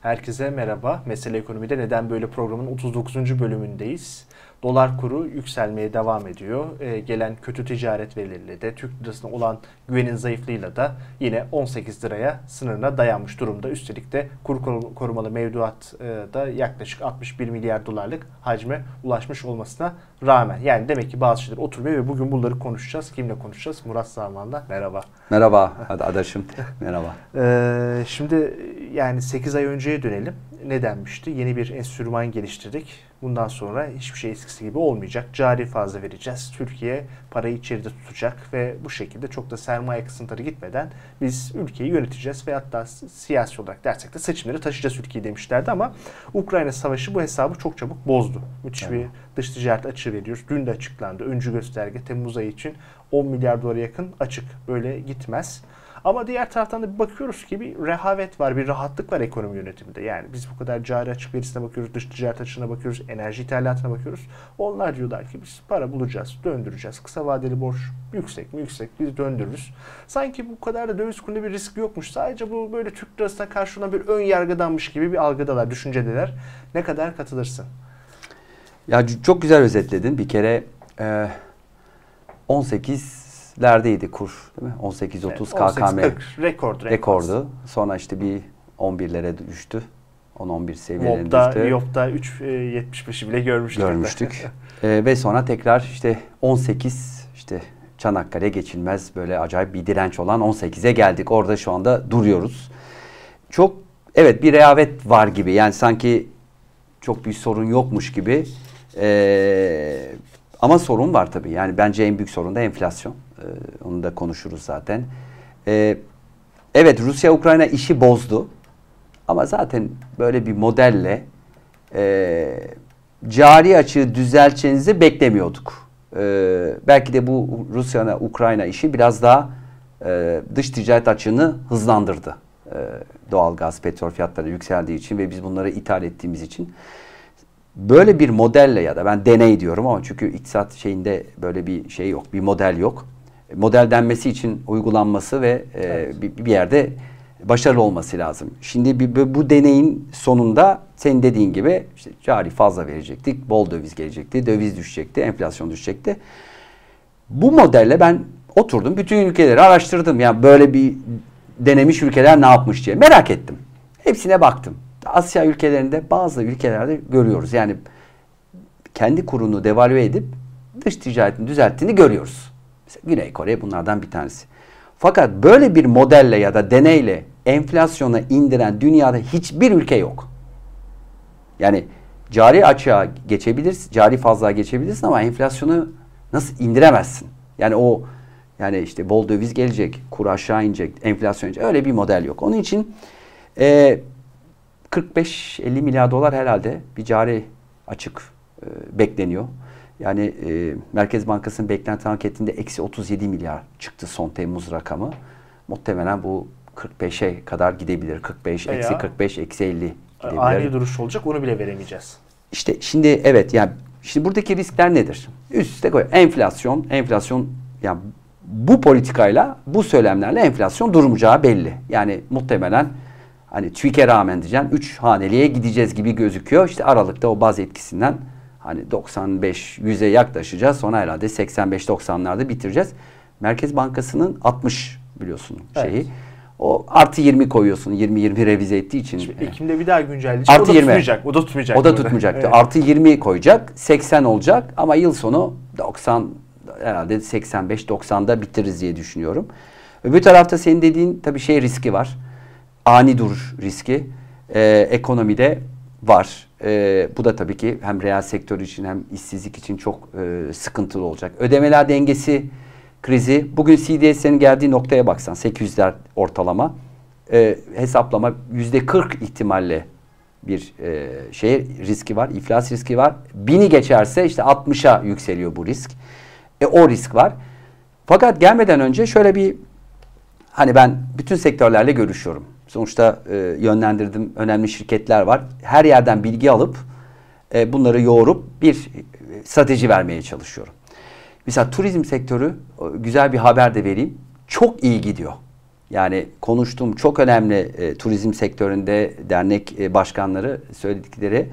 Herkese merhaba. Mesele Ekonomi'de Neden Böyle programın 39. bölümündeyiz. Dolar kuru yükselmeye devam ediyor. Ee, gelen kötü ticaret verileriyle de Türk lirasına olan güvenin zayıflığıyla da yine 18 liraya sınırına dayanmış durumda. Üstelik de kur korumalı mevduat e, da yaklaşık 61 milyar dolarlık hacme ulaşmış olmasına rağmen. Yani demek ki bazı şeyler oturmuyor ve bugün bunları konuşacağız. Kimle konuşacağız? Murat Sarman'la. Merhaba. Merhaba adaşım. Merhaba. Ee, şimdi yani 8 ay önceye dönelim. Ne denmişti? Yeni bir enstrüman geliştirdik Bundan sonra hiçbir şey eskisi gibi olmayacak. Cari fazla vereceğiz. Türkiye parayı içeride tutacak ve bu şekilde çok da sermaye kısıntıları gitmeden biz ülkeyi yöneteceğiz ve hatta siyasi olarak dersek de seçimleri taşıyacağız ülkeyi demişlerdi ama Ukrayna Savaşı bu hesabı çok çabuk bozdu. Müthiş evet. bir dış ticaret açığı veriyoruz. Dün de açıklandı. Öncü gösterge Temmuz ayı için 10 milyar dolara yakın açık. Böyle gitmez. Ama diğer taraftan da bir bakıyoruz ki bir rehavet var, bir rahatlık var ekonomi yönetiminde. Yani biz bu kadar cari açık verisine bakıyoruz, dış ticaret açığına bakıyoruz, enerji ithalatına bakıyoruz. Onlar diyorlar ki biz para bulacağız, döndüreceğiz. Kısa vadeli borç yüksek mi yüksek biz döndürürüz. Sanki bu kadar da döviz kurunda bir risk yokmuş. Sadece bu böyle Türk lirasına karşı olan bir ön yargıdanmış gibi bir algıdalar, düşüncedeler. Ne kadar katılırsın? Ya çok güzel özetledin. Bir kere e, 18 lerdeydi kur değil mi? 18-30 evet, KKM 40, rekord, rekordu. Sonra işte bir 11'lere düştü. 10-11 seviyelerine Mob'da, düştü. Yop'ta 3.75'i bile görmüştük. Görmüştük. ee, ve sonra tekrar işte 18 işte Çanakkale geçilmez böyle acayip bir direnç olan 18'e geldik. Orada şu anda duruyoruz. Çok evet bir rehavet var gibi. Yani sanki çok bir sorun yokmuş gibi. Ee, ama sorun var tabii. Yani bence en büyük sorun da enflasyon. Ee, onu da konuşuruz zaten. Ee, evet Rusya-Ukrayna işi bozdu. Ama zaten böyle bir modelle e, cari açığı düzelteceğinizi beklemiyorduk. E, belki de bu Rusya-Ukrayna işi biraz daha e, dış ticaret açığını hızlandırdı. E, doğal petrol fiyatları yükseldiği için ve biz bunları ithal ettiğimiz için. Böyle bir modelle ya da ben deney diyorum ama çünkü iktisat şeyinde böyle bir şey yok, bir model yok model denmesi için uygulanması ve e, evet. bir, bir yerde başarılı olması lazım. Şimdi bir, bu deneyin sonunda senin dediğin gibi işte cari fazla verecektik, bol döviz gelecekti, döviz düşecekti, enflasyon düşecekti. Bu modelle ben oturdum, bütün ülkeleri araştırdım. Yani böyle bir denemiş ülkeler ne yapmış diye merak ettim. Hepsine baktım. Asya ülkelerinde bazı ülkelerde görüyoruz. Yani kendi kurunu devalüe edip dış ticaretini düzelttiğini görüyoruz. Mesela Güney Kore bunlardan bir tanesi. Fakat böyle bir modelle ya da deneyle enflasyonu indiren dünyada hiçbir ülke yok. Yani cari açığa geçebilirsin, cari fazla geçebilirsin ama enflasyonu nasıl indiremezsin? Yani o yani işte bol döviz gelecek, kur aşağı inecek, enflasyon inecek. Öyle bir model yok. Onun için e, 45-50 milyar dolar herhalde bir cari açık e, bekleniyor. Yani e, Merkez Bankası'nın beklenti anketinde eksi 37 milyar çıktı son Temmuz rakamı. Muhtemelen bu 45'e kadar gidebilir. 45, Veya eksi 45, eksi 50 gidebilir. Ani duruş olacak onu bile veremeyeceğiz. İşte şimdi evet yani şimdi buradaki riskler nedir? Üst üste koy. Enflasyon, enflasyon yani bu politikayla, bu söylemlerle enflasyon durmayacağı belli. Yani muhtemelen hani TÜİK'e rağmen diyeceğim 3 haneliğe gideceğiz gibi gözüküyor. İşte Aralık'ta o baz etkisinden Hani 95 100'e yaklaşacağız. Sonra herhalde 85 90'larda bitireceğiz. Merkez Bankası'nın 60 biliyorsun şeyi. Evet. O artı 20 koyuyorsun. 20-20 revize ettiği için. Şimdi Ekim'de bir daha güncelleyecek. Artı o da 20. tutmayacak. O da tutmayacak. O da tutmayacak. Evet. Artı 20 koyacak. 80 olacak ama yıl sonu 90 herhalde 85-90'da bitiririz diye düşünüyorum. Öbür tarafta senin dediğin tabii şey riski var. Ani duruş riski. Ee, ekonomide var. E, bu da tabii ki hem reel sektör için hem işsizlik için çok e, sıkıntılı olacak. Ödemeler dengesi krizi. Bugün CDS'nin geldiği noktaya baksan 800'ler ortalama. E, hesaplama yüzde 40 ihtimalle bir e, şey riski var, iflas riski var. Bini geçerse işte 60'a yükseliyor bu risk. E, o risk var. Fakat gelmeden önce şöyle bir hani ben bütün sektörlerle görüşüyorum. Sonuçta e, yönlendirdim önemli şirketler var. Her yerden bilgi alıp e, bunları yoğurup bir e, strateji vermeye çalışıyorum. Mesela turizm sektörü güzel bir haber de vereyim. Çok iyi gidiyor. Yani konuştuğum çok önemli e, turizm sektöründe dernek e, başkanları söyledikleri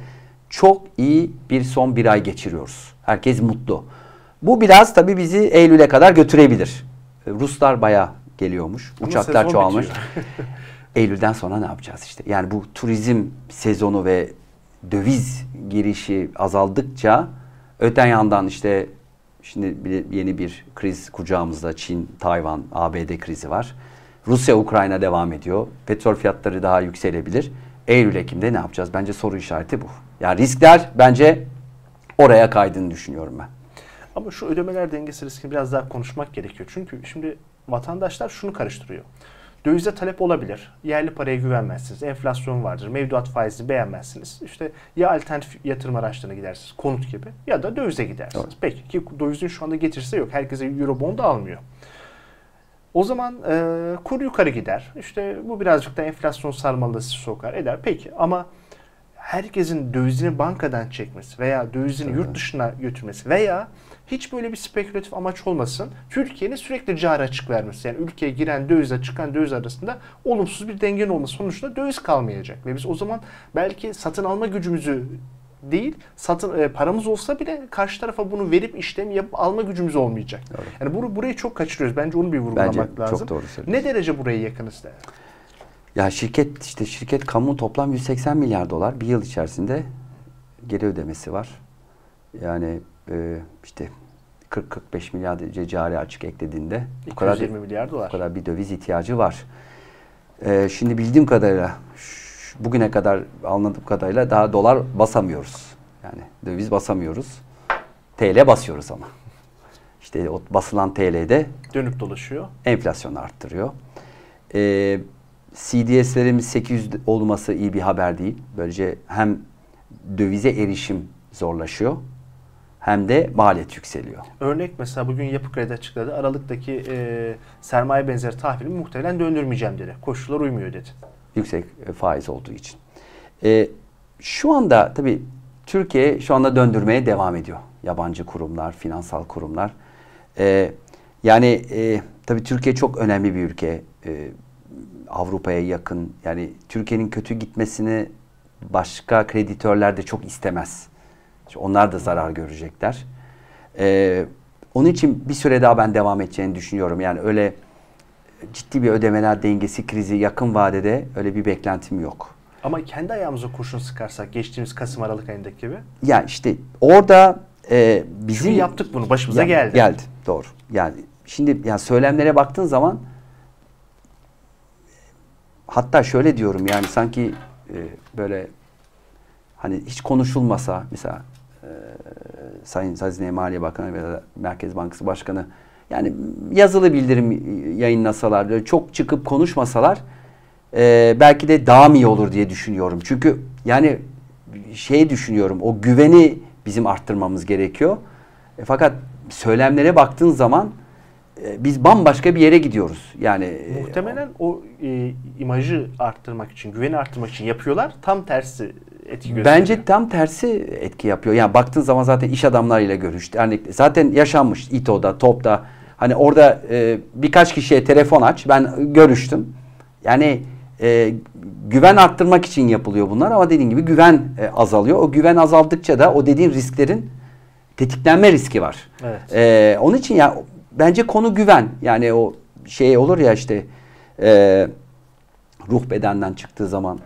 çok iyi bir son bir ay geçiriyoruz. Herkes mutlu. Bu biraz tabii bizi Eylül'e kadar götürebilir. E, Ruslar baya geliyormuş. Ama Uçaklar çoğalmış. Eylül'den sonra ne yapacağız işte? Yani bu turizm sezonu ve döviz girişi azaldıkça öten yandan işte şimdi yeni bir kriz kucağımızda Çin, Tayvan, ABD krizi var. Rusya, Ukrayna devam ediyor. Petrol fiyatları daha yükselebilir. Eylül, Ekim'de ne yapacağız? Bence soru işareti bu. Yani riskler bence oraya kaydığını düşünüyorum ben. Ama şu ödemeler dengesi riskini biraz daha konuşmak gerekiyor. Çünkü şimdi vatandaşlar şunu karıştırıyor. Dövize talep olabilir. Yerli paraya güvenmezsiniz. Enflasyon vardır. Mevduat faizini beğenmezsiniz. İşte ya alternatif yatırım araçlarına gidersiniz. Konut gibi. Ya da dövize gidersiniz. Doğru. Peki ki dövizin şu anda getirisi yok. Herkese Eurobond almıyor. O zaman e, kur yukarı gider. İşte bu birazcık da enflasyon sarmalını sizi sokar eder. Peki ama herkesin dövizini bankadan çekmesi veya dövizini Tabii. yurt dışına götürmesi veya hiç böyle bir spekülatif amaç olmasın. Türkiye'nin sürekli cari açık vermesi. Yani ülkeye giren dövizle çıkan döviz arasında olumsuz bir dengenin olması sonuçta döviz kalmayacak. Ve biz o zaman belki satın alma gücümüzü değil, satın e, paramız olsa bile karşı tarafa bunu verip işlem yapıp alma gücümüz olmayacak. Doğru. Yani bunu burayı çok kaçırıyoruz. Bence onu bir vurgulamak Bence lazım. çok doğru. Ne derece buraya yakınız da? Ya şirket işte şirket kamu toplam 180 milyar dolar bir yıl içerisinde geri ödemesi var. Yani e, işte 40-45 milyar cari açık eklediğinde bu kadar, 220 milyar bu dolar. kadar bir döviz ihtiyacı var. E, şimdi bildiğim kadarıyla ş- bugüne kadar anladığım kadarıyla daha dolar basamıyoruz. Yani döviz basamıyoruz. TL basıyoruz ama. İşte o basılan TL'de Dönüp dolaşıyor. enflasyonu arttırıyor. Ee, CDS'lerimiz 800 olması iyi bir haber değil. Böylece hem dövize erişim zorlaşıyor hem de maliyet yükseliyor. Örnek mesela bugün Yapı Kredi açıkladı. Aralıktaki e, sermaye benzeri tahvilimi muhtemelen döndürmeyeceğim dedi. Koşullar uymuyor dedi. Yüksek e, faiz olduğu için. Ee, şu anda tabii Türkiye şu anda döndürmeye devam ediyor. Yabancı kurumlar, finansal kurumlar. Ee, yani e, tabii Türkiye çok önemli bir ülke. Ee, Avrupa'ya yakın. Yani Türkiye'nin kötü gitmesini başka kreditörler de çok istemez. Çünkü Onlar da zarar görecekler. Ee, onun için bir süre daha ben devam edeceğini düşünüyorum. Yani öyle ciddi bir ödemeler dengesi krizi yakın vadede öyle bir beklentim yok. Ama kendi ayağımıza kurşun sıkarsak geçtiğimiz Kasım Aralık ayındaki gibi. Yani işte orada e, bizim Bizim yaptık bunu başımıza Ya- geldi. Geldi. Doğru. Yani şimdi yani söylemlere baktığın zaman hatta şöyle diyorum yani sanki e, böyle hani hiç konuşulmasa mesela Sayın Hazine Maliye Bakanı ve Merkez Bankası Başkanı yani yazılı bildirim yayınlasalar çok çıkıp konuşmasalar e, belki de daha mı iyi olur diye düşünüyorum. Çünkü yani şey düşünüyorum o güveni bizim arttırmamız gerekiyor. E, fakat söylemlere baktığın zaman e, biz bambaşka bir yere gidiyoruz. Yani e, Muhtemelen o e, imajı arttırmak için, güveni arttırmak için yapıyorlar. Tam tersi etki gösteriyor. Bence tam tersi etki yapıyor. Yani baktığın zaman zaten iş adamlarıyla görüştü. Yani zaten yaşanmış İTO'da, TOP'ta. Hani orada e, birkaç kişiye telefon aç. Ben görüştüm. Yani e, güven arttırmak için yapılıyor bunlar ama dediğin gibi güven e, azalıyor. O güven azaldıkça da o dediğin risklerin tetiklenme riski var. Evet. E, onun için ya bence konu güven. Yani o şey olur ya işte e, ruh bedenden çıktığı zaman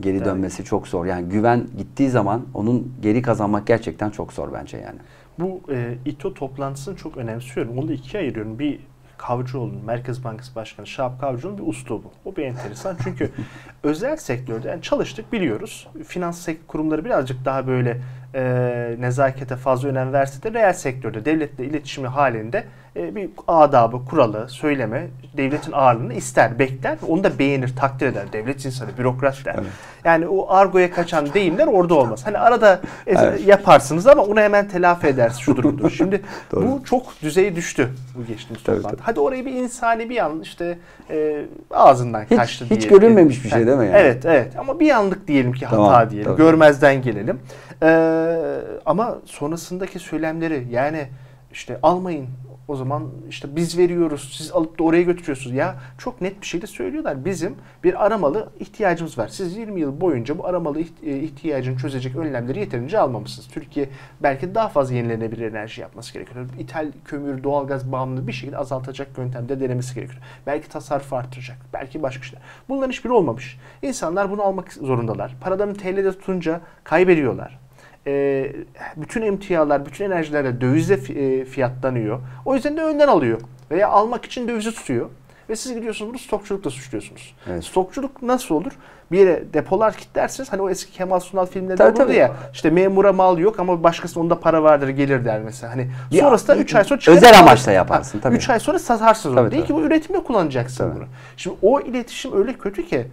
geri Evet. dönmesi çok zor. Yani güven gittiği zaman onun geri kazanmak gerçekten çok zor bence yani. Bu e, İTO toplantısını çok önemsiyorum. Onu da ikiye ayırıyorum. Bir Kavcıoğlu'nun, Merkez Bankası Başkanı Şahap Kavcıoğlu'nun bir uslubu. O bir enteresan. Çünkü özel sektörde yani çalıştık biliyoruz. Finans kurumları birazcık daha böyle e, nezakete fazla önem verse de reel sektörde devletle iletişimi halinde bir adabı, kuralı, söyleme, devletin ağırlığını ister, bekler. Onu da beğenir, takdir eder. Devlet insanı, bürokrat der. Yani o argoya kaçan deyimler orada olmaz. Hani arada e, Evet. yaparsınız ama onu hemen telafi edersiniz şudur budur. Şimdi bu çok düzeye düştü bu geçtiğimiz Tabii, toplantı. tabii. Hadi orayı bir insani bir an işte e, ağzından Hiç- kaçtı hiç diye. görülmemiş bir şey değil mi yani? Evet evet ama bir anlık diyelim ki hata Tamam, diyelim. tabii. Görmezden gelelim. Ee, ama sonrasındaki söylemleri yani işte almayın O zaman işte biz veriyoruz, siz alıp da oraya götürüyorsunuz. Ya çok net bir şey de söylüyorlar. Bizim bir aramalı ihtiyacımız var. Siz 20 yıl boyunca bu aramalı e, ihtiyacını çözecek önlemleri yeterince almamışsınız. Türkiye belki daha fazla yenilenebilir enerji yapması gerekiyor. İthal kömür, doğalgaz bağımlılığı bir şekilde azaltacak yöntemde denemesi gerekiyor. Belki tasarruf artıracak. Belki başka şeyler. Bunların hiçbiri olmamış. İnsanlar bunu almak zorundalar. Paralarını TL'de tutunca kaybediyorlar e, bütün emtialar, bütün enerjilerle dövizle e, fiyatlanıyor. O yüzden de önden alıyor. Veya almak için dövizi tutuyor. Ve siz gidiyorsunuz bunu stokçulukla suçluyorsunuz. Evet. Stokçuluk nasıl olur? Bir yere depolar kilitlersiniz. Hani o eski Kemal Sunal filmlerinde tabii, olurdu tabii. ya. İşte memura mal yok ama başkasının onda para vardır gelir der mesela. Hani bir, sonrasında 3 ay sonra Özel amaçla yaparsın tabii. 3 ay sonra satarsınız onu. Değil ki bu üretimde kullanacaksın tabii. bunu. Şimdi o iletişim öyle kötü ki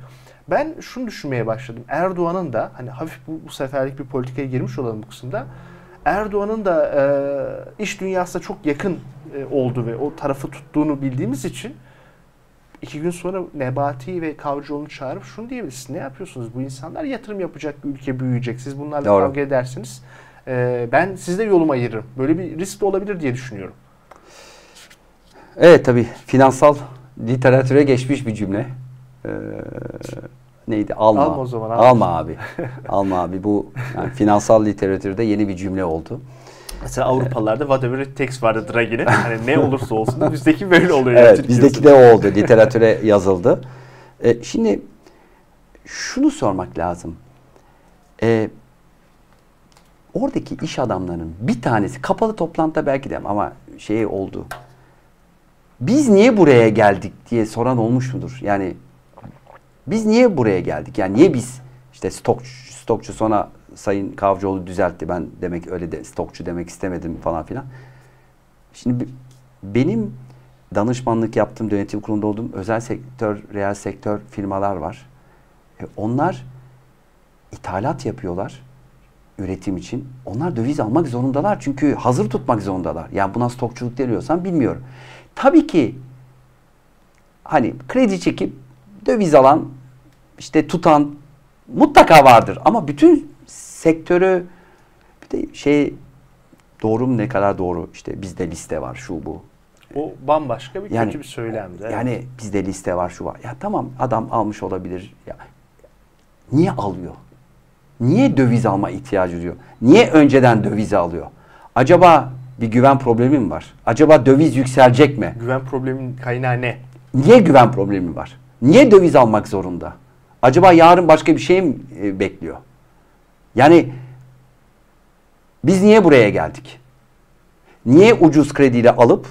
ben şunu düşünmeye başladım. Erdoğan'ın da hani hafif bu, bu seferlik bir politikaya girmiş olalım bu kısımda. Erdoğan'ın da e, iş dünyasına çok yakın e, oldu ve o tarafı tuttuğunu bildiğimiz için iki gün sonra Nebati ve Kavcıoğlu'nu çağırıp şunu diyebiliriz. Ne yapıyorsunuz? Bu insanlar yatırım yapacak, ülke büyüyecek. Siz bunlarla Doğru. kavga edersiniz. E, ben sizde yolumu ayırırım. Böyle bir risk de olabilir diye düşünüyorum. Evet tabii finansal literatüre geçmiş bir cümle. Ee, neydi? Alma. Alma o zaman. Alma, alma abi. alma abi. Bu yani finansal literatürde yeni bir cümle oldu. Mesela Avrupalılarda whatever it takes vardı Draghi'nin. Hani ne olursa olsun bizdeki böyle oluyor. Evet yani bizdeki de o oldu. Literatüre yazıldı. Ee, şimdi şunu sormak lazım. Ee, oradaki iş adamlarının bir tanesi kapalı toplantıda belki de ama şey oldu. Biz niye buraya geldik diye soran olmuş mudur? Yani biz niye buraya geldik? Yani niye biz işte stokçu, stokçu sonra Sayın Kavcıoğlu düzeltti. Ben demek öyle de stokçu demek istemedim falan filan. Şimdi benim danışmanlık yaptığım, yönetim kurulunda olduğum özel sektör, reel sektör firmalar var. E onlar ithalat yapıyorlar üretim için. Onlar döviz almak zorundalar. Çünkü hazır tutmak zorundalar. Yani buna stokçuluk deniyorsan bilmiyorum. Tabii ki hani kredi çekip döviz alan, işte tutan mutlaka vardır. Ama bütün sektörü bir de şey doğru mu ne kadar doğru işte bizde liste var şu bu. O bambaşka bir yani, kötü bir söylemdi. Evet. Yani bizde liste var şu var. Ya tamam adam almış olabilir. Ya niye alıyor? Niye döviz alma ihtiyacı duyuyor? Niye önceden döviz alıyor? Acaba bir güven problemi mi var? Acaba döviz yükselecek mi? Güven probleminin kaynağı ne? Niye güven problemi var? Niye döviz almak zorunda? Acaba yarın başka bir şey mi e, bekliyor? Yani biz niye buraya geldik? Niye ucuz krediyle alıp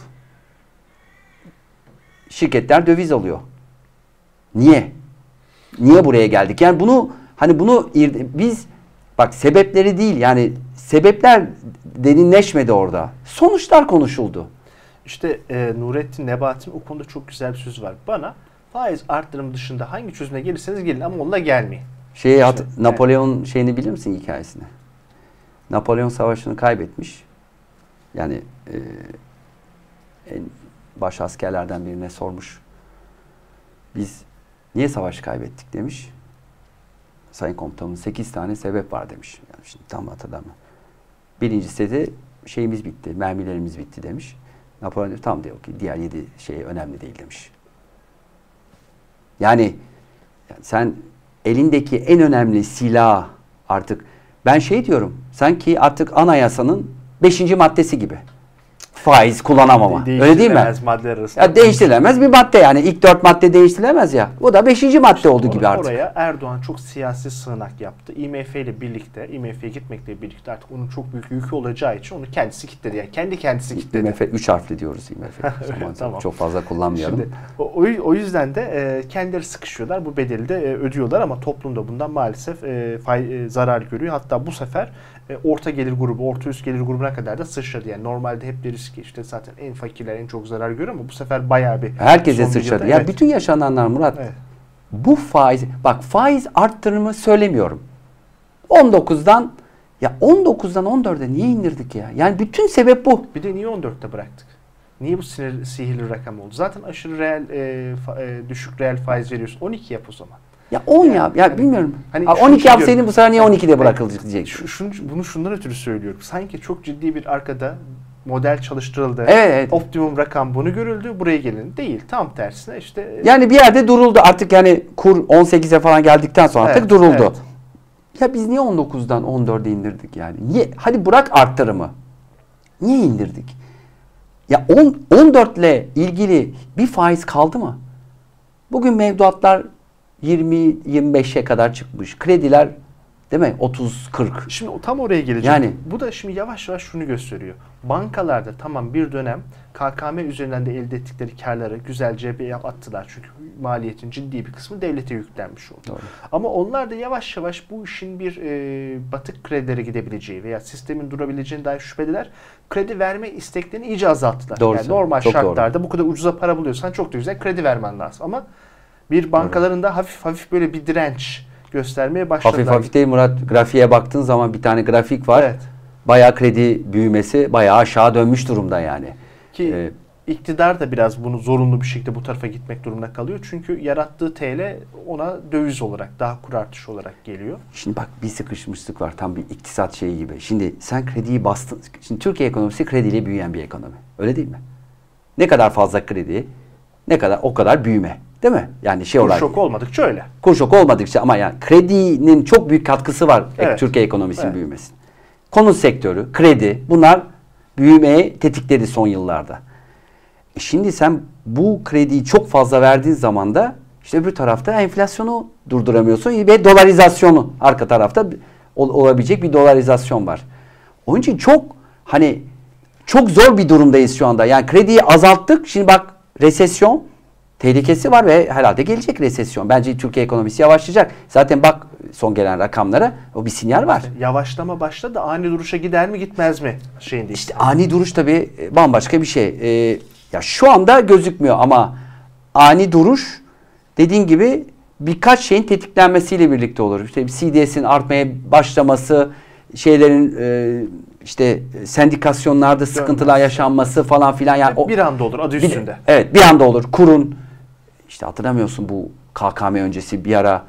şirketler döviz alıyor? Niye? Niye buraya geldik? Yani bunu hani bunu biz bak sebepleri değil yani sebepler derinleşmedi orada. Sonuçlar konuşuldu. İşte e, Nurettin Nebati'nin o konuda çok güzel bir söz var. Bana faiz arttırım dışında hangi çözüme gelirseniz gelin ama onunla gelmeyin. Şeyi hat, işte, Napolyon şeyini bilir misin hikayesini? Napolyon savaşını kaybetmiş. Yani e, en baş askerlerden birine sormuş. Biz niye savaşı kaybettik demiş. Sayın komutanım 8 tane sebep var demiş. Yani şimdi tam hatırlamıyorum. Birincisi de şeyimiz bitti, mermilerimiz bitti demiş. Napolyon tam diyor ki diğer yedi şey önemli değil demiş. Yani, sen elindeki en önemli silah artık ben şey diyorum sanki artık anayasanın beşinci maddesi gibi faiz kullanamama. Öyle değil mi? maddeler arasında. Ya değiştirilemez bir madde yani. ilk dört madde değiştirilemez ya. O da beşinci madde işte oldu gibi artık. Oraya Erdoğan çok siyasi sığınak yaptı. IMF ile birlikte, IMF'ye gitmekle birlikte artık onun çok büyük yükü olacağı için onu kendisi kitledi. Yani kendi kendisi kitledi. IMF üç harfli diyoruz IMF. tamam. Çok fazla kullanmayalım. Şimdi, o, o yüzden de e, kendileri sıkışıyorlar. Bu bedeli de e, ödüyorlar ama toplumda bundan maalesef e, fay, e, zarar görüyor. Hatta bu sefer e, orta gelir grubu, orta üst gelir grubuna kadar da sıçradı. Yani normalde hep deriz ki işte zaten en fakirler en çok zarar görüyor ama bu sefer bayağı bir herkese sıçradı. Ya evet. bütün yaşananlar Murat evet. bu faiz bak faiz arttırımı söylemiyorum. 19'dan ya 19'dan 14'e niye indirdik ya? Yani bütün sebep bu. Bir de niye 14'te bıraktık? Niye bu sinir, sihirli rakam oldu? Zaten aşırı reel e, fa, e, düşük reel faiz veriyorsun. 12 yap o zaman. Ya 10 yani, yap. Ya yani, bilmiyorum. Hani 12 yapsaydın bu sefer niye 12'de bırakılacak diyecek. Şu, şunu, bunu şundan ötürü söylüyorum. Sanki çok ciddi bir arkada model çalıştırıldı. Evet, evet. Optimum rakam bunu görüldü. Buraya gelin. Değil. Tam tersine işte Yani bir yerde duruldu. Artık yani kur 18'e falan geldikten sonra artık Evet, duruldu. evet. Ya biz niye 19'dan 14'e indirdik yani? Niye? Hadi bırak arttırımı. Niye indirdik? Ya 10, 14 ile ilgili bir faiz kaldı mı? Bugün mevduatlar 20-25'e kadar çıkmış. Krediler değil mi? 30-40. Şimdi tam oraya gelecek. Yani- Bu da şimdi yavaş yavaş şunu gösteriyor. Bankalarda tamam bir dönem KKM üzerinden de elde ettikleri karları güzelce bir yap attılar. Çünkü maliyetin ciddi bir kısmı devlete yüklenmiş oldu. Doğru. Ama onlar da yavaş yavaş bu işin bir e, batık kredilere gidebileceği veya sistemin durabileceğine dair şüphediler. Kredi verme isteklerini iyice azalttılar. Doğru yani normal Çok şartlarda bu kadar ucuza para buluyorsan çok da güzel kredi vermen lazım. Ama bir bankaların da hafif hafif böyle bir direnç göstermeye başladılar. Hafif hafif değil Murat. Grafiğe baktığın zaman bir tane grafik var. Evet. Bayağı kredi büyümesi bayağı aşağı dönmüş durumda yani. Ki Ee, iktidar da biraz bunu zorunlu bir şekilde bu tarafa gitmek durumunda kalıyor. Çünkü yarattığı TL ona döviz olarak, daha kur artışı olarak geliyor. Şimdi bak bir sıkışmışlık var tam bir iktisat şeyi gibi. Şimdi sen krediyi bastın. Şimdi Türkiye ekonomisi krediyle büyüyen bir ekonomi. Öyle değil mi? Ne kadar fazla kredi, ne kadar o kadar büyüme. Değil mi? Yani şey Kur olarak şoku olmadıkça öyle. kur şoku olmadıkça ama yani kredinin çok büyük katkısı var Evet. Türkiye ekonomisinin Evet. büyümesine. Konut sektörü, kredi bunlar büyümeyi tetikledi son yıllarda. E şimdi sen bu krediyi çok fazla verdiğin zaman da işte öbür tarafta enflasyonu durduramıyorsun ve dolarizasyonu arka tarafta ol- olabilecek bir dolarizasyon var. Onun için çok hani çok zor bir durumdayız şu anda. Yani krediyi azalttık. Şimdi bak resesyon tehlikesi var ve herhalde gelecek resesyon. Bence Türkiye ekonomisi yavaşlayacak. Zaten bak son gelen rakamlara o bir sinyal var. Yavaşlama başladı. Ani duruşa gider mi gitmez mi şeyinde. İşte ani duruş tabii e, bambaşka bir şey. Ee, ya şu anda gözükmüyor ama ani duruş dediğin gibi birkaç şeyin tetiklenmesiyle birlikte olur. İşte CDS'in artmaya başlaması, şeylerin e, işte sendikasyonlarda sıkıntılar yaşanması falan filan yani o bir anda olur adı bir- üstünde. evet bir anda olur. Kurun işte hatırlamıyorsun bu KKM öncesi bir ara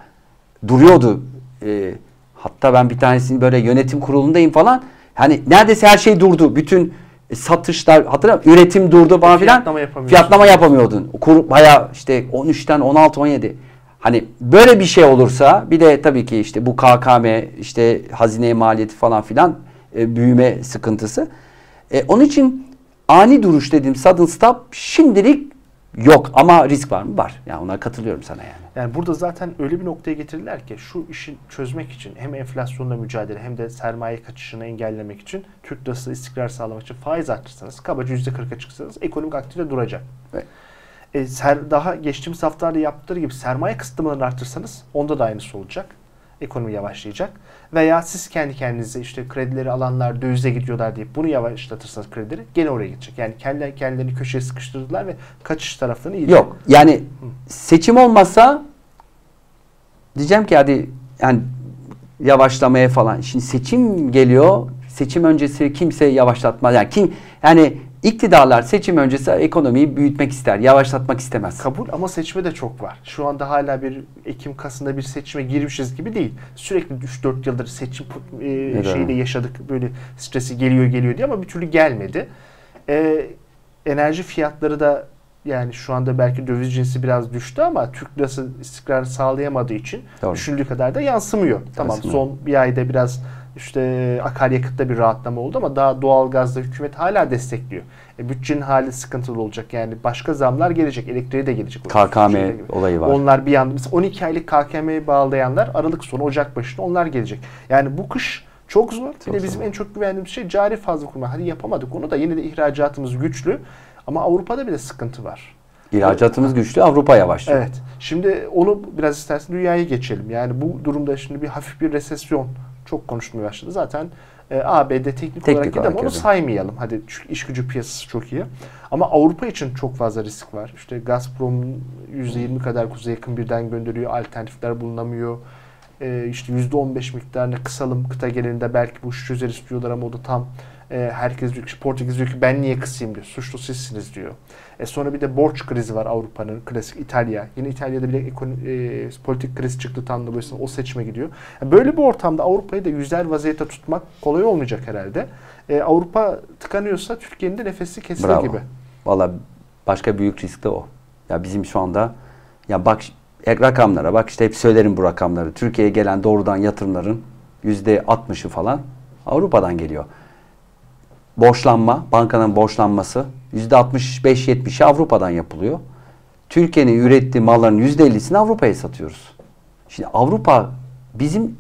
duruyordu. Ee, hatta ben bir tanesini böyle yönetim kurulundayım falan. Hani neredeyse her şey durdu. Bütün satışlar hatırla üretim durdu falan filan. Fiyatlama. Fiyatlama yapamıyordun. Kur bayağı işte 13'ten 16 17. Hani böyle bir şey olursa bir de tabii ki işte bu KKM işte hazine maliyeti falan filan e, büyüme sıkıntısı. E, onun için ani duruş dediğim sudden stop şimdilik yok ama risk var mı? Var. Yani ona katılıyorum sana yani. Yani burada zaten öyle bir noktaya getirdiler ki şu işi çözmek için hem enflasyonla mücadele hem de sermaye kaçışını engellemek için Türk lirası istikrar sağlamak için faiz arttırsanız kabaca %40'a çıksanız ekonomik aktivite duracak. Evet. E, ser, daha geçtiğimiz haftalarda yaptıkları gibi sermaye kısıtlamalarını arttırsanız onda da aynısı olacak. Ekonomi yavaşlayacak. Veya siz kendi kendinize işte kredileri alanlar dövize gidiyorlar deyip bunu yavaşlatırsanız kredileri gene oraya gidecek. Yani kendi kendilerini köşeye sıkıştırdılar ve kaçış taraflarını iyice Yok. Yani seçim olmasa diyeceğim ki hadi yani yavaşlamaya falan. Şimdi seçim geliyor. Seçim öncesi kimse yavaşlatmaz. Yani kim yani iktidarlar seçim öncesi ekonomiyi büyütmek ister. Yavaşlatmak istemez. Kabul ama seçme de çok var. Şu anda hala bir Ekim Kasım'da bir seçime girmişiz gibi değil. Sürekli 3-4 yıldır seçim e, Evet. şeyde yaşadık. Böyle stresi geliyor geliyor diye ama bir türlü gelmedi. E, enerji fiyatları da yani şu anda belki döviz cinsi biraz düştü ama Türk lirası istikrar sağlayamadığı için Doğru. düşündüğü kadar da yansımıyor. Tamam Yansımıyor. son bir ayda biraz işte akaryakıtta bir rahatlama oldu ama daha doğalgazda hükümet hala destekliyor. E, bütçenin hali sıkıntılı olacak yani başka zamlar gelecek. Elektriğe de gelecek. KKM gibi. olayı var. Onlar bir anda mesela 12 aylık KKM'yi bağlayanlar Aralık sonu Ocak başında onlar gelecek. Yani bu kış çok zor. Bir Çok de bizim zor. en çok güvendiğimiz şey cari fazla kurma. Hadi yapamadık onu da yine de ihracatımız güçlü. Ama Avrupa'da bile sıkıntı var. İhracatımız güçlü, Avrupa yavaşlıyor. Evet. Şimdi onu biraz istersen dünyaya geçelim. Yani bu durumda şimdi bir hafif bir resesyon çok konuşulmaya başladı. Zaten e, ABD teknik, Teknik olarak ama onu saymayalım. Hadi çünkü iş gücü piyasası çok iyi. Ama Avrupa için çok fazla risk var. İşte Gazprom'un %20 kadar kuzeye yakın birden gönderiyor. Alternatifler bulunamıyor. E, işte %15 miktarını kısalım kıta genelinde belki bu işi çözeriz diyorlar ama o da tam E, herkes diyor ki Portekiz diyor ki ben niye kısayım diyor. Suçlu sizsiniz diyor. E, sonra bir de borç krizi var Avrupa'nın. Klasik İtalya. Yine İtalya'da bile ekon- e, politik kriz çıktı tam da dolayısıyla o seçime gidiyor. Yani böyle bir ortamda Avrupa'yı da yüzer vaziyette tutmak kolay olmayacak herhalde. E, Avrupa tıkanıyorsa Türkiye'nin de nefesi kesilir Bravo. gibi. Valla başka büyük risk de o. Ya bizim şu anda ya bak e, rakamlara bak işte hep söylerim bu rakamları. Türkiye'ye gelen doğrudan yatırımların yüzde 60'ı falan Avrupa'dan geliyor. Borçlanma, bankanın borçlanması yüzde 65-70'i Avrupa'dan yapılıyor. Türkiye'nin ürettiği malların yüzde 50'sini Avrupa'ya satıyoruz. Şimdi Avrupa bizim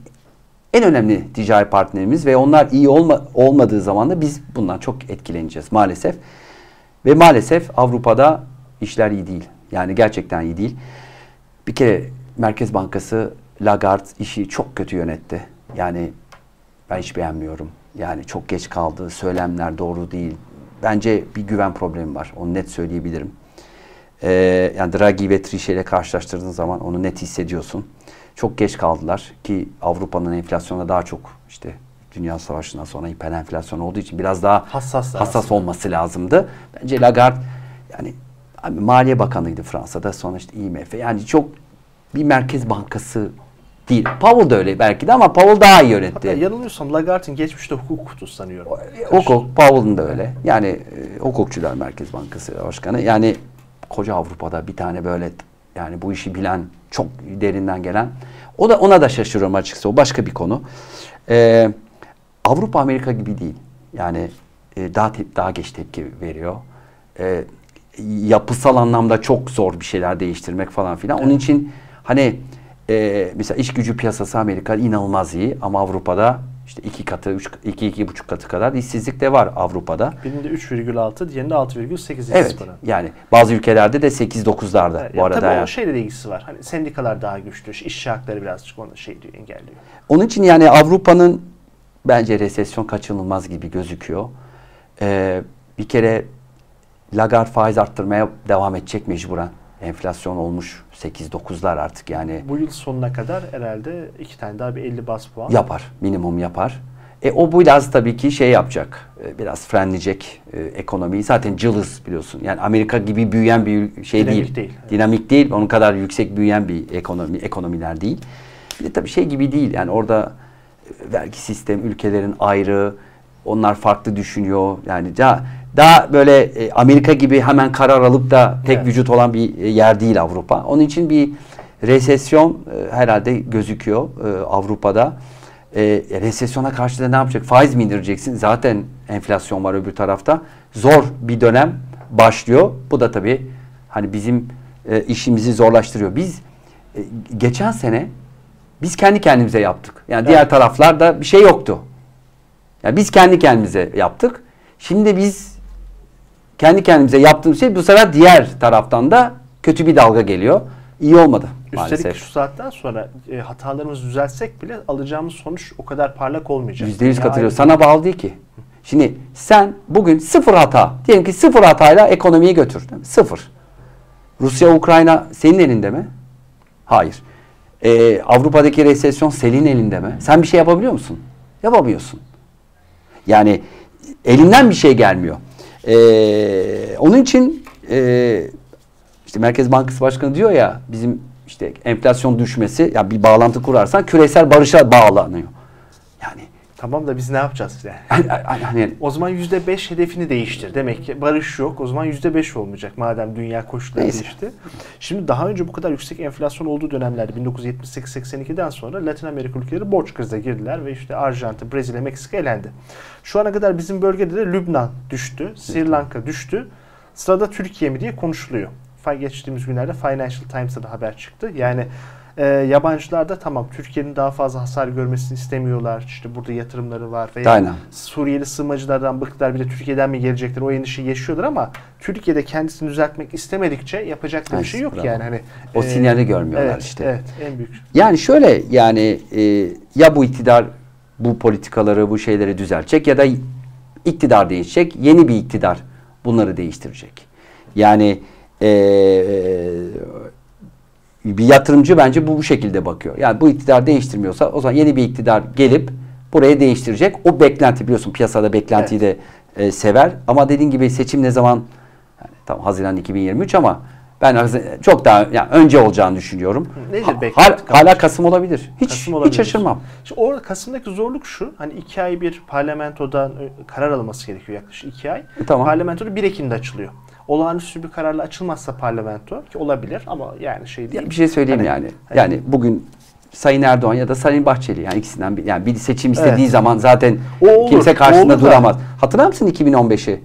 en önemli ticari partnerimiz ve onlar iyi olma, olmadığı zaman da biz bundan çok etkileneceğiz maalesef. Ve maalesef Avrupa'da işler iyi değil. Yani gerçekten iyi değil. Bir kere Merkez Bankası Lagarde işi çok kötü yönetti. Yani ben hiç beğenmiyorum. Yani çok geç kaldı. Söylemler doğru değil. Bence bir güven problemi var. Onu net söyleyebilirim. Ee, yani Draghi ve Trichet ile karşılaştırdığın zaman onu net hissediyorsun. Çok geç kaldılar ki Avrupa'nın enflasyona daha çok işte Dünya Savaşı'ndan sonra hiper enflasyon olduğu için biraz daha Hassas hassas olması lazımdı. Bence Lagarde yani Maliye Bakanıydı Fransa'da sonra işte IMF yani çok bir merkez bankası değil. Powell da öyle belki de ama Powell daha iyi Hatta yönetti. yanılıyorsam Lagarde'in geçmişte hukuk kutusu sanıyorum. Hukuk, Powell'ın da öyle. Yani e, hukukçular Merkez Bankası Başkanı. Yani koca Avrupa'da bir tane böyle yani bu işi bilen, çok derinden gelen. O da ona da şaşırıyorum açıkçası. O başka bir konu. Ee, Avrupa Amerika gibi değil. Yani e, daha te- daha geç tepki veriyor. Ee, yapısal anlamda çok zor bir şeyler değiştirmek falan filan. Onun için hani e, mesela iş gücü piyasası Amerika inanılmaz iyi ama Avrupa'da işte iki katı, üç, iki, iki buçuk katı kadar işsizlik de var Avrupa'da. Birinde 3,6, diğerinde 6,8 Evet. işsiz oranı. Yani bazı ülkelerde de 8-9'larda Evet, bu ya arada. tabii yani. o şeyle de ilgisi var. Hani sendikalar daha güçlü, işçi hakları birazcık onu şey diyor, engelliyor. Onun için yani Avrupa'nın bence resesyon kaçınılmaz gibi gözüküyor. Ee, bir kere Lagarde faiz arttırmaya devam edecek mecburen. Enflasyon olmuş 8-9'lar artık yani Bu yıl sonuna kadar herhalde iki tane daha bir 50 bas puan. yapar. Minimum yapar. E o biraz tabii ki şey yapacak. e, Biraz frenleyecek e, ekonomiyi. Zaten cılız biliyorsun. Yani Amerika gibi büyüyen bir şey Dinamik değil. değil, evet. Dinamik değil. Onun kadar yüksek büyüyen bir ekonomi ekonomiler değil. Bir de tabii şey gibi değil. Yani orada e, vergi sistem ülkelerin ayrı. Onlar farklı düşünüyor. Yani daha, daha böyle e, Amerika gibi hemen karar alıp da tek Evet. vücut olan bir e, yer değil Avrupa. Onun için bir resesyon e, herhalde gözüküyor Avrupa'da. E, resesyona karşı da ne yapacak? Faiz mi indireceksin? Zaten enflasyon var öbür tarafta. Zor bir dönem başlıyor. Bu da tabii hani bizim e, işimizi zorlaştırıyor. Biz e, geçen sene biz kendi kendimize yaptık. Yani Evet. diğer taraflarda bir şey yoktu. Yani biz kendi kendimize yaptık. Şimdi biz kendi kendimize yaptığımız şey bu sefer diğer taraftan da kötü bir dalga geliyor. İyi olmadı Üstelik maalesef. şu saatten sonra e, hatalarımızı düzeltsek bile alacağımız sonuç o kadar parlak olmayacak. Yüzde yüz ayrı- Sana bağlı değil ki. Şimdi sen bugün sıfır hata, diyelim ki sıfır hatayla ekonomiyi götür. Sıfır. Rusya, Ukrayna senin elinde mi? Hayır. Ee, Avrupa'daki resesyon senin elinde mi? Sen bir şey yapabiliyor musun? Yapamıyorsun. Yani elinden bir şey gelmiyor. Ee, onun için e, işte Merkez Bankası Başkanı diyor ya bizim işte enflasyon düşmesi ya bir bağlantı kurarsan küresel barışa bağlanıyor. Yani Tamam da biz ne yapacağız yani? hani, hani- hani O zaman %5 hedefini değiştir. Demek ki barış yok. O zaman %5 olmayacak madem dünya koşulları Neyse. değişti. Şimdi daha önce bu kadar yüksek enflasyon olduğu dönemlerde 1978-82'den sonra Latin Amerika ülkeleri borç krizine girdiler ve işte Arjantin, Brezilya, Meksika elendi. Şu ana kadar bizim bölgede de Lübnan düştü, Sri Lanka düştü. Sırada Türkiye mi diye konuşuluyor. Geçtiğimiz günlerde Financial Times'ta da haber çıktı. Yani e, yabancılar da tamam Türkiye'nin daha fazla hasar görmesini istemiyorlar. İşte burada yatırımları var. Veya Aynen. Suriyeli sığınmacılardan bıktılar bir de Türkiye'den mi gelecekler o endişeyi yaşıyorlar ama Türkiye'de kendisini düzeltmek istemedikçe yapacak bir şey yok bravo. yani hani O sinyali görmüyorlar evet, işte. Evet, en büyük. Yani şöyle yani e, ya bu iktidar bu politikaları, bu şeyleri düzeltecek ya da iktidar değişecek. Yeni bir iktidar bunları değiştirecek. Yani e, bir yatırımcı bence bu, bu şekilde bakıyor. Yani bu iktidar değiştirmiyorsa o zaman yeni bir iktidar gelip burayı değiştirecek. O beklenti biliyorsun piyasada beklentiyi de e, sever. Ama dediğin gibi seçim ne zaman yani, tam Haziran 2023 ama ben çok daha yani önce olacağını düşünüyorum. Nedir Ha- beklenti? hala, hala Kasım olabilir. Hiç Kasım olabilir. hiç şaşırmam. Şimdi orada Kasım'daki zorluk şu. Hani iki ay bir parlamentodan e, karar alınması gerekiyor yaklaşık iki ay. E, tamam. Parlamentoda 1 Ekim'de açılıyor. Olağanüstü bir kararla açılmazsa parlamento ki olabilir ama yani şey değil. Ya bir şey söyleyeyim Hani- yani. hani- Yani bugün Sayın Erdoğan ya da Sayın Bahçeli yani ikisinden bir yani bir seçim istediği Evet. zaman zaten O olur, kimse karşısında olur da. duramaz. Hatırlar mısın 2015'i?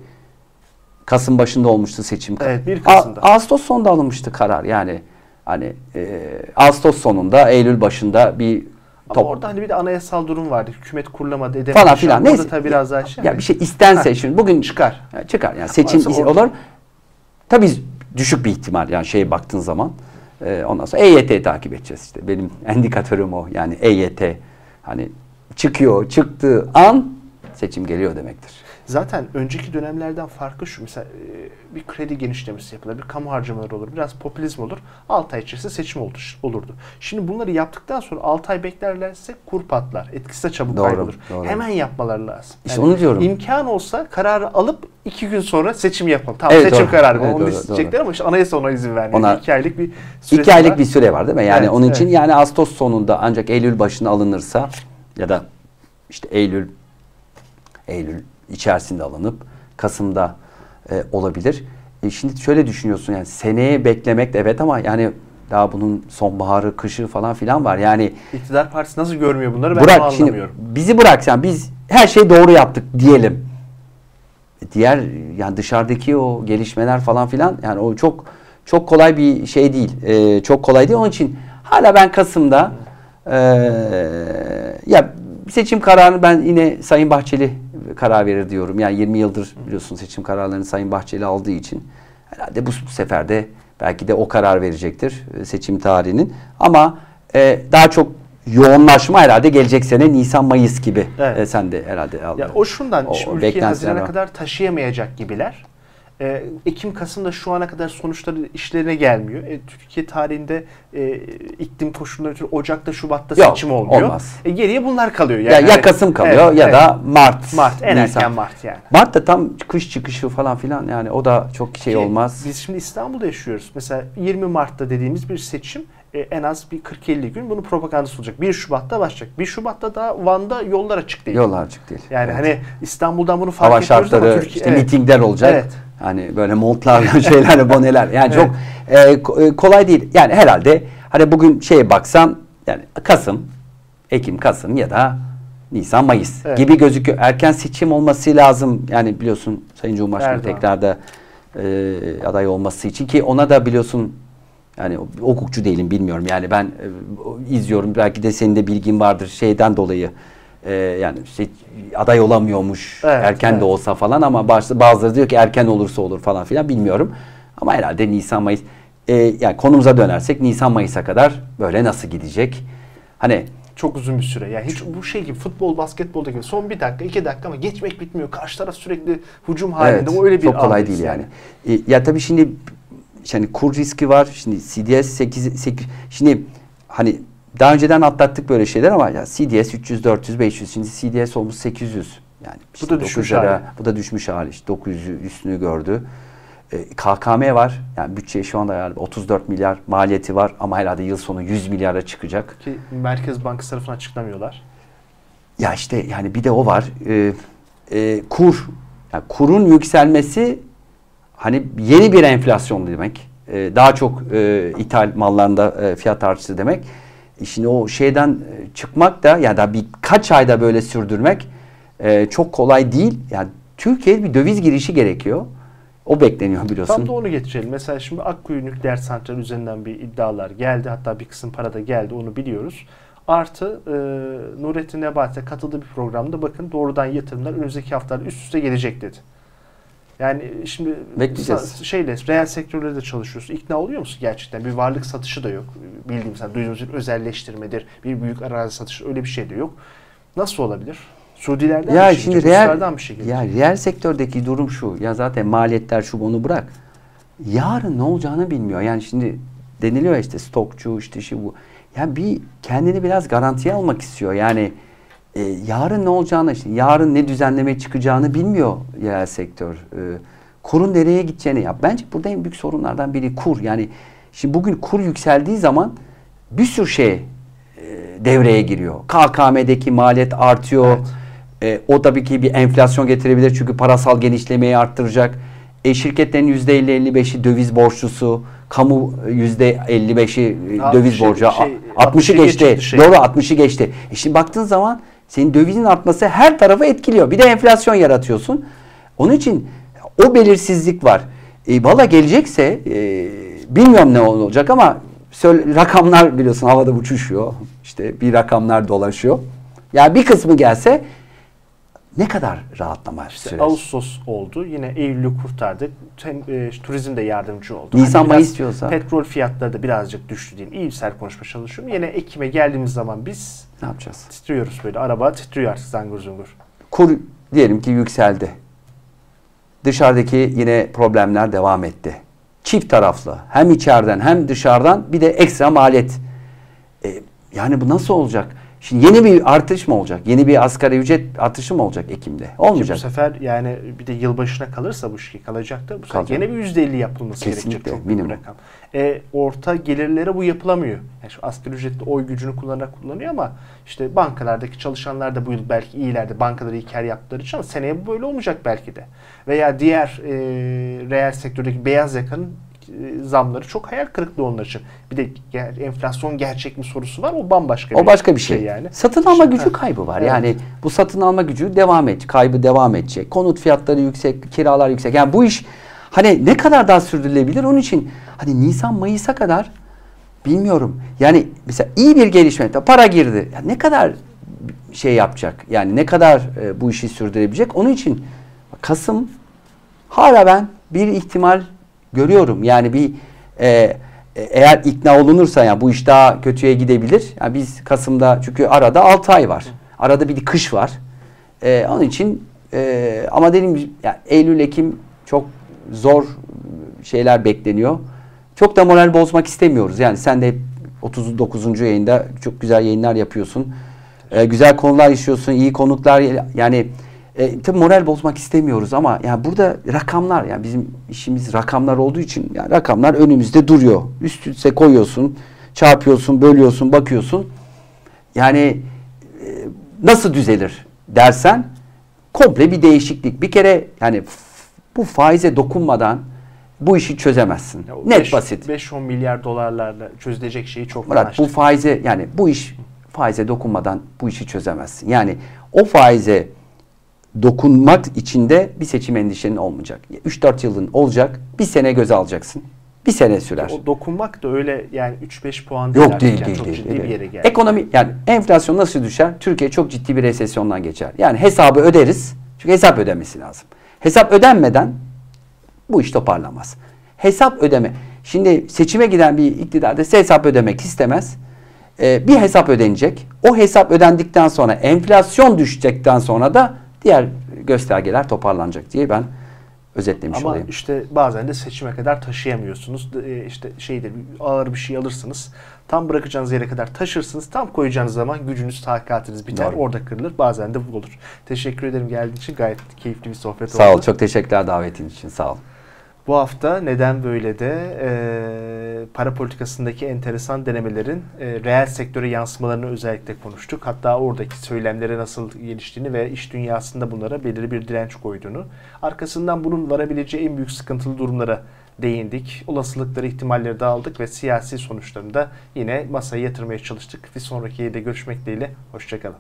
Kasım başında olmuştu seçim. Evet, 1 A- Kasım'da. Ağustos sonunda alınmıştı karar yani. Hani e, Ağustos sonunda Eylül başında bir Ama top orada hani bir de anayasal durum vardı. Hükümet kurulamadı edemedi. falan filan. Neyse. tabii biraz daha şey. Ya bir şey istense Ha, şimdi bugün çıkar. Ya çıkar yani seçim olur. Tabii düşük bir ihtimal yani şeye baktığın zaman. Ee, ondan sonra EYT'yi takip edeceğiz işte. Benim endikatörüm o. Yani EYT hani çıkıyor, çıktığı an seçim geliyor demektir. Zaten önceki dönemlerden farkı şu. Mesela e, bir kredi genişlemesi yapılır, bir kamu harcamaları olur, biraz popülizm olur. 6 ay içerisinde seçim olur, olurdu. Şimdi bunları yaptıktan sonra 6 ay beklerlerse kur patlar. Etkisi de çabuk Doğru, kaybolur. doğru. Hemen yapmaları lazım. İşte onu diyorum. İmkan olsa kararı alıp 2 gün sonra seçim yapalım. Tamam Evet, seçim doğru. kararı. Evet, onu doğru, isteyecekler ama işte anayasa ona izin vermiyor. Ona- 2 aylık bir süresi İki aylık var. bir süre var değil mi? Yani Evet, onun için evet. yani Ağustos sonunda ancak Eylül başına alınırsa ya da işte Eylül Eylül içerisinde alınıp Kasım'da e, olabilir. E, şimdi şöyle düşünüyorsun yani seneye beklemek de evet ama yani daha bunun sonbaharı, kışı falan filan var. Yani İktidar partisi nasıl görmüyor bunları ben bırak şimdi anlamıyorum. bizi bırak sen biz her şeyi doğru yaptık diyelim. E, Diğer yani dışarıdaki o gelişmeler falan filan yani o çok çok kolay bir şey değil. E, çok kolay değil. Onun için hala ben Kasım'da e, ya seçim kararını ben yine Sayın Bahçeli karar verir diyorum. Yani 20 yıldır biliyorsun seçim kararlarını Sayın Bahçeli aldığı için herhalde bu, sefer de belki de o karar verecektir e, seçim tarihinin. Ama e, daha çok yoğunlaşma herhalde gelecek sene Nisan Mayıs gibi. Evet. E, sen de herhalde aldın. Ya o şundan O- ülkeyi Haziran'a kadar taşıyamayacak gibiler. Ee, Ekim Kasım'da şu ana kadar sonuçları işlerine gelmiyor. E, Türkiye tarihinde e, iklim koşulları ötürü Ocak'ta Şubat'ta Yok, seçim olmuyor. olmaz. E, geriye bunlar kalıyor. Yani. ya, ya Kasım kalıyor Evet, ya evet. da Mart. Mart en Nisan. erken Mart yani. Mart da tam kış çıkışı falan filan yani o da çok şey Ki olmaz. Biz şimdi İstanbul'da yaşıyoruz. Mesela 20 Mart'ta dediğimiz bir seçim e, en az bir 40-50 gün bunun propagandası olacak. 1 Şubat'ta başlayacak. 1 Şubat'ta da Van'da yollar açık değil. Yollar açık değil. Yani Evet. hani İstanbul'dan bunu fark hava ediyoruz ama şartları Türkiye işte evet. mitingler olacak. Evet. Hani böyle montlarla şeylerle boneler. Yani Evet. çok e, e, kolay değil. Yani herhalde hani bugün şeye baksan yani Kasım, Ekim, Kasım ya da Nisan, Mayıs Evet. gibi gözüküyor. Erken seçim olması lazım. Yani biliyorsun Sayın Cumhurbaşkanı Erdoğan. tekrar da e, aday olması için ki ona da biliyorsun yani hukukçu değilim bilmiyorum. Yani ben e, izliyorum. Belki de senin de bilgin vardır şeyden dolayı. E, yani işte aday olamıyormuş Evet, erken evet. de olsa falan ama bazı- bazıları diyor ki erken olursa olur falan filan bilmiyorum. Ama herhalde Nisan Mayıs e, yani konumuza dönersek Nisan Mayıs'a kadar böyle nasıl gidecek? Hani Çok uzun bir süre. Yani hiç bu şey gibi futbol, basketbolda gibi son bir dakika, iki dakika ama geçmek bitmiyor. Karşı taraf sürekli hücum halinde. Evet, o öyle bir çok kolay değil yani. E, ya tabii şimdi yani kur riski var. Şimdi CDS 8, 8 şimdi hani daha önceden atlattık böyle şeyler ama ya CDS 300 400 500 şimdi CDS olmuş 800. Yani Bu da düşmüş 900'lere, hali. Bu da düşmüş hali işte 900'ü üstünü gördü. E, KKM var. Yani bütçe şu anda yani 34 milyar maliyeti var ama herhalde yıl sonu 100 milyara çıkacak. Ki Merkez Bankası tarafından açıklamıyorlar. Ya işte yani bir de o var. Ee, e, kur. Yani kurun yükselmesi hani yeni bir enflasyon demek. Ee, daha çok e, ithal mallarında e, fiyat artışı demek. E Şimdi o şeyden e, çıkmak da ya da birkaç ayda böyle sürdürmek e, çok kolay değil. Yani Türkiye'ye bir döviz girişi gerekiyor. O bekleniyor biliyorsun. Tam da onu getirelim. Mesela şimdi Akkuyu nükleer santral üzerinden bir iddialar geldi. Hatta bir kısım para da geldi onu biliyoruz. Artı e, Nurettin Nebati'ye katıldığı bir programda bakın doğrudan yatırımlar önümüzdeki haftalarda üst üste gelecek dedi. Yani şimdi Bekleyeceğiz. şeyle reel sektörlerde de çalışıyorsun. İkna oluyor musun gerçekten? Bir varlık satışı da yok. Bildiğim sen duyduğumuz bir özelleştirmedir. Bir büyük arazi satışı öyle bir şey de yok. Nasıl olabilir? Suudilerden Ya bir şey şimdi Ruslardan bir şey gelecek. ya reel sektördeki durum şu. Ya zaten maliyetler şu bunu bırak. Yarın ne olacağını bilmiyor. Yani şimdi deniliyor işte stokçu işte şu bu. Ya bir kendini biraz garantiye almak istiyor. Yani e, yarın ne olacağını, işte, yarın ne düzenleme çıkacağını bilmiyor yerel sektör. E, kurun nereye gideceğini ya. Bence burada en büyük sorunlardan biri kur. Yani şimdi bugün kur yükseldiği zaman bir sürü şey e, devreye giriyor. KKM'deki maliyet artıyor. Evet. E, o tabii ki bir enflasyon getirebilir çünkü parasal genişlemeyi arttıracak. E, şirketlerin %50-55'i döviz borçlusu, kamu %55'i e, Ha, döviz borcu. şey, 60'ı 60'ı geçti. geçti şey. Doğru 60'ı geçti. E şimdi baktığın zaman senin dövizin artması her tarafı etkiliyor. Bir de enflasyon yaratıyorsun. Onun için o belirsizlik var. E, Valla gelecekse e, bilmiyorum ne olacak ama söyle, rakamlar biliyorsun havada uçuşuyor. İşte bir rakamlar dolaşıyor. Yani bir kısmı gelse ne kadar rahatlama İşte sürer? Ağustos oldu. Yine Eylül'ü kurtardık. Tem, e, turizm de yardımcı oldu. Nisan, Hani Mayıs diyorsa? Petrol fiyatları da birazcık düştü diyeyim. İyimser konuşma çalışıyorum. Yine Ekim'e geldiğimiz zaman biz Ne yapacağız? titriyoruz böyle. Araba titriyor artık zangır zungur. Kur diyelim ki yükseldi. Dışarıdaki yine problemler devam etti. Çift taraflı. Hem içeriden hem dışarıdan bir de ekstra maliyet. E, yani bu nasıl olacak? Şimdi yeni bir artış mı olacak? Yeni bir asgari ücret artışı mı olacak Ekim'de? Ki Olmayacak. bu sefer yani bir de yılbaşına kalırsa bu şey kalacaktı. Bu sefer Kalacak. gene bir %50 yapılması Kesinlikle, gerekecek. Çok bir minimum. rakam. E, orta gelirlere bu yapılamıyor. Yani şu asgari ücretli oy gücünü kullanarak kullanıyor ama işte bankalardaki çalışanlar da bu yıl belki iyilerdi. Bankaları iyi kar yaptıkları için ama seneye bu böyle olmayacak belki de. Veya diğer e, reel sektördeki beyaz yakanın zamları çok hayal kırıklığı onlar için. Bir de ger- enflasyon gerçek mi sorusu var. O bambaşka O başka bir şey. yani. Satın alma gücü Ha, kaybı var. evet. Yani bu satın alma gücü devam et, kaybı devam edecek. Konut fiyatları yüksek, kiralar yüksek. Yani bu iş hani ne kadar daha sürdürülebilir? Onun için hani Nisan Mayıs'a kadar bilmiyorum. Yani mesela iyi bir gelişme, para girdi. Ya ne kadar şey yapacak? Yani ne kadar e, bu işi sürdürebilecek? Onun için Kasım hala ben bir ihtimal görüyorum. Yani bir e, e, eğer ikna olunursa yani bu iş daha kötüye gidebilir. Yani biz Kasım'da çünkü arada 6 ay var. Arada bir kış var. E, onun için e, ama gibi yani Eylül Ekim çok zor şeyler bekleniyor. Çok da moral bozmak istemiyoruz. Yani sen de hep 39. yayında çok güzel yayınlar yapıyorsun. E, güzel konular işliyorsun, iyi konuklar yani e, tabii moral bozmak istemiyoruz ama yani burada rakamlar yani bizim işimiz rakamlar olduğu için yani rakamlar önümüzde duruyor. Üst üste koyuyorsun, çarpıyorsun, bölüyorsun, bakıyorsun. Yani e, nasıl düzelir dersen komple bir değişiklik. Bir kere yani bu faize dokunmadan bu işi çözemezsin. Ya Net beş- basit. 5-10 milyar dolarlarla çözülecek şeyi çok Murat bu faize yani bu iş faize dokunmadan bu işi çözemezsin. Yani o faize dokunmak için de bir seçim endişenin olmayacak. 3-4 yılın olacak. Bir sene göze alacaksın. Bir sene sürer. O dokunmak da öyle yani 3-5 puan değil Yok değil yani değil çok değil. ciddi değil. bir yere geldi. Ekonomi yani enflasyon nasıl düşer? Türkiye çok ciddi bir resesyondan geçer. Yani hesabı öderiz. Çünkü hesap ödenmesi lazım. Hesap ödenmeden bu iş toparlamaz. Hesap ödeme. Şimdi seçime giden bir iktidarda hesap ödemek istemez. Ee, bir hesap ödenecek. O hesap ödendikten sonra enflasyon düşecekten sonra da diğer göstergeler toparlanacak diye ben özetlemiş Ama olayım. işte bazen de seçime kadar taşıyamıyorsunuz. E, işte şeydir ağır bir şey alırsınız. Tam bırakacağınız yere kadar taşırsınız. Tam koyacağınız zaman gücünüz, takatiniz biter. Doğru. Orada kırılır. Bazen de bu olur. Teşekkür ederim geldiğin için. Gayet keyifli bir sohbet Sağ ol. oldu. Çok teşekkürler davetin için. Sağ ol. Bu hafta neden böyle de e, para politikasındaki enteresan denemelerin e, reel sektöre yansımalarını özellikle konuştuk. Hatta oradaki söylemlere nasıl geliştiğini ve iş dünyasında bunlara belirli bir direnç koyduğunu. Arkasından bunun varabileceği en büyük sıkıntılı durumlara değindik. Olasılıkları, ihtimalleri dağıldık ve siyasi sonuçlarını da yine masaya yatırmaya çalıştık. Bir sonraki yayında görüşmek dileğiyle. Hoşçakalın.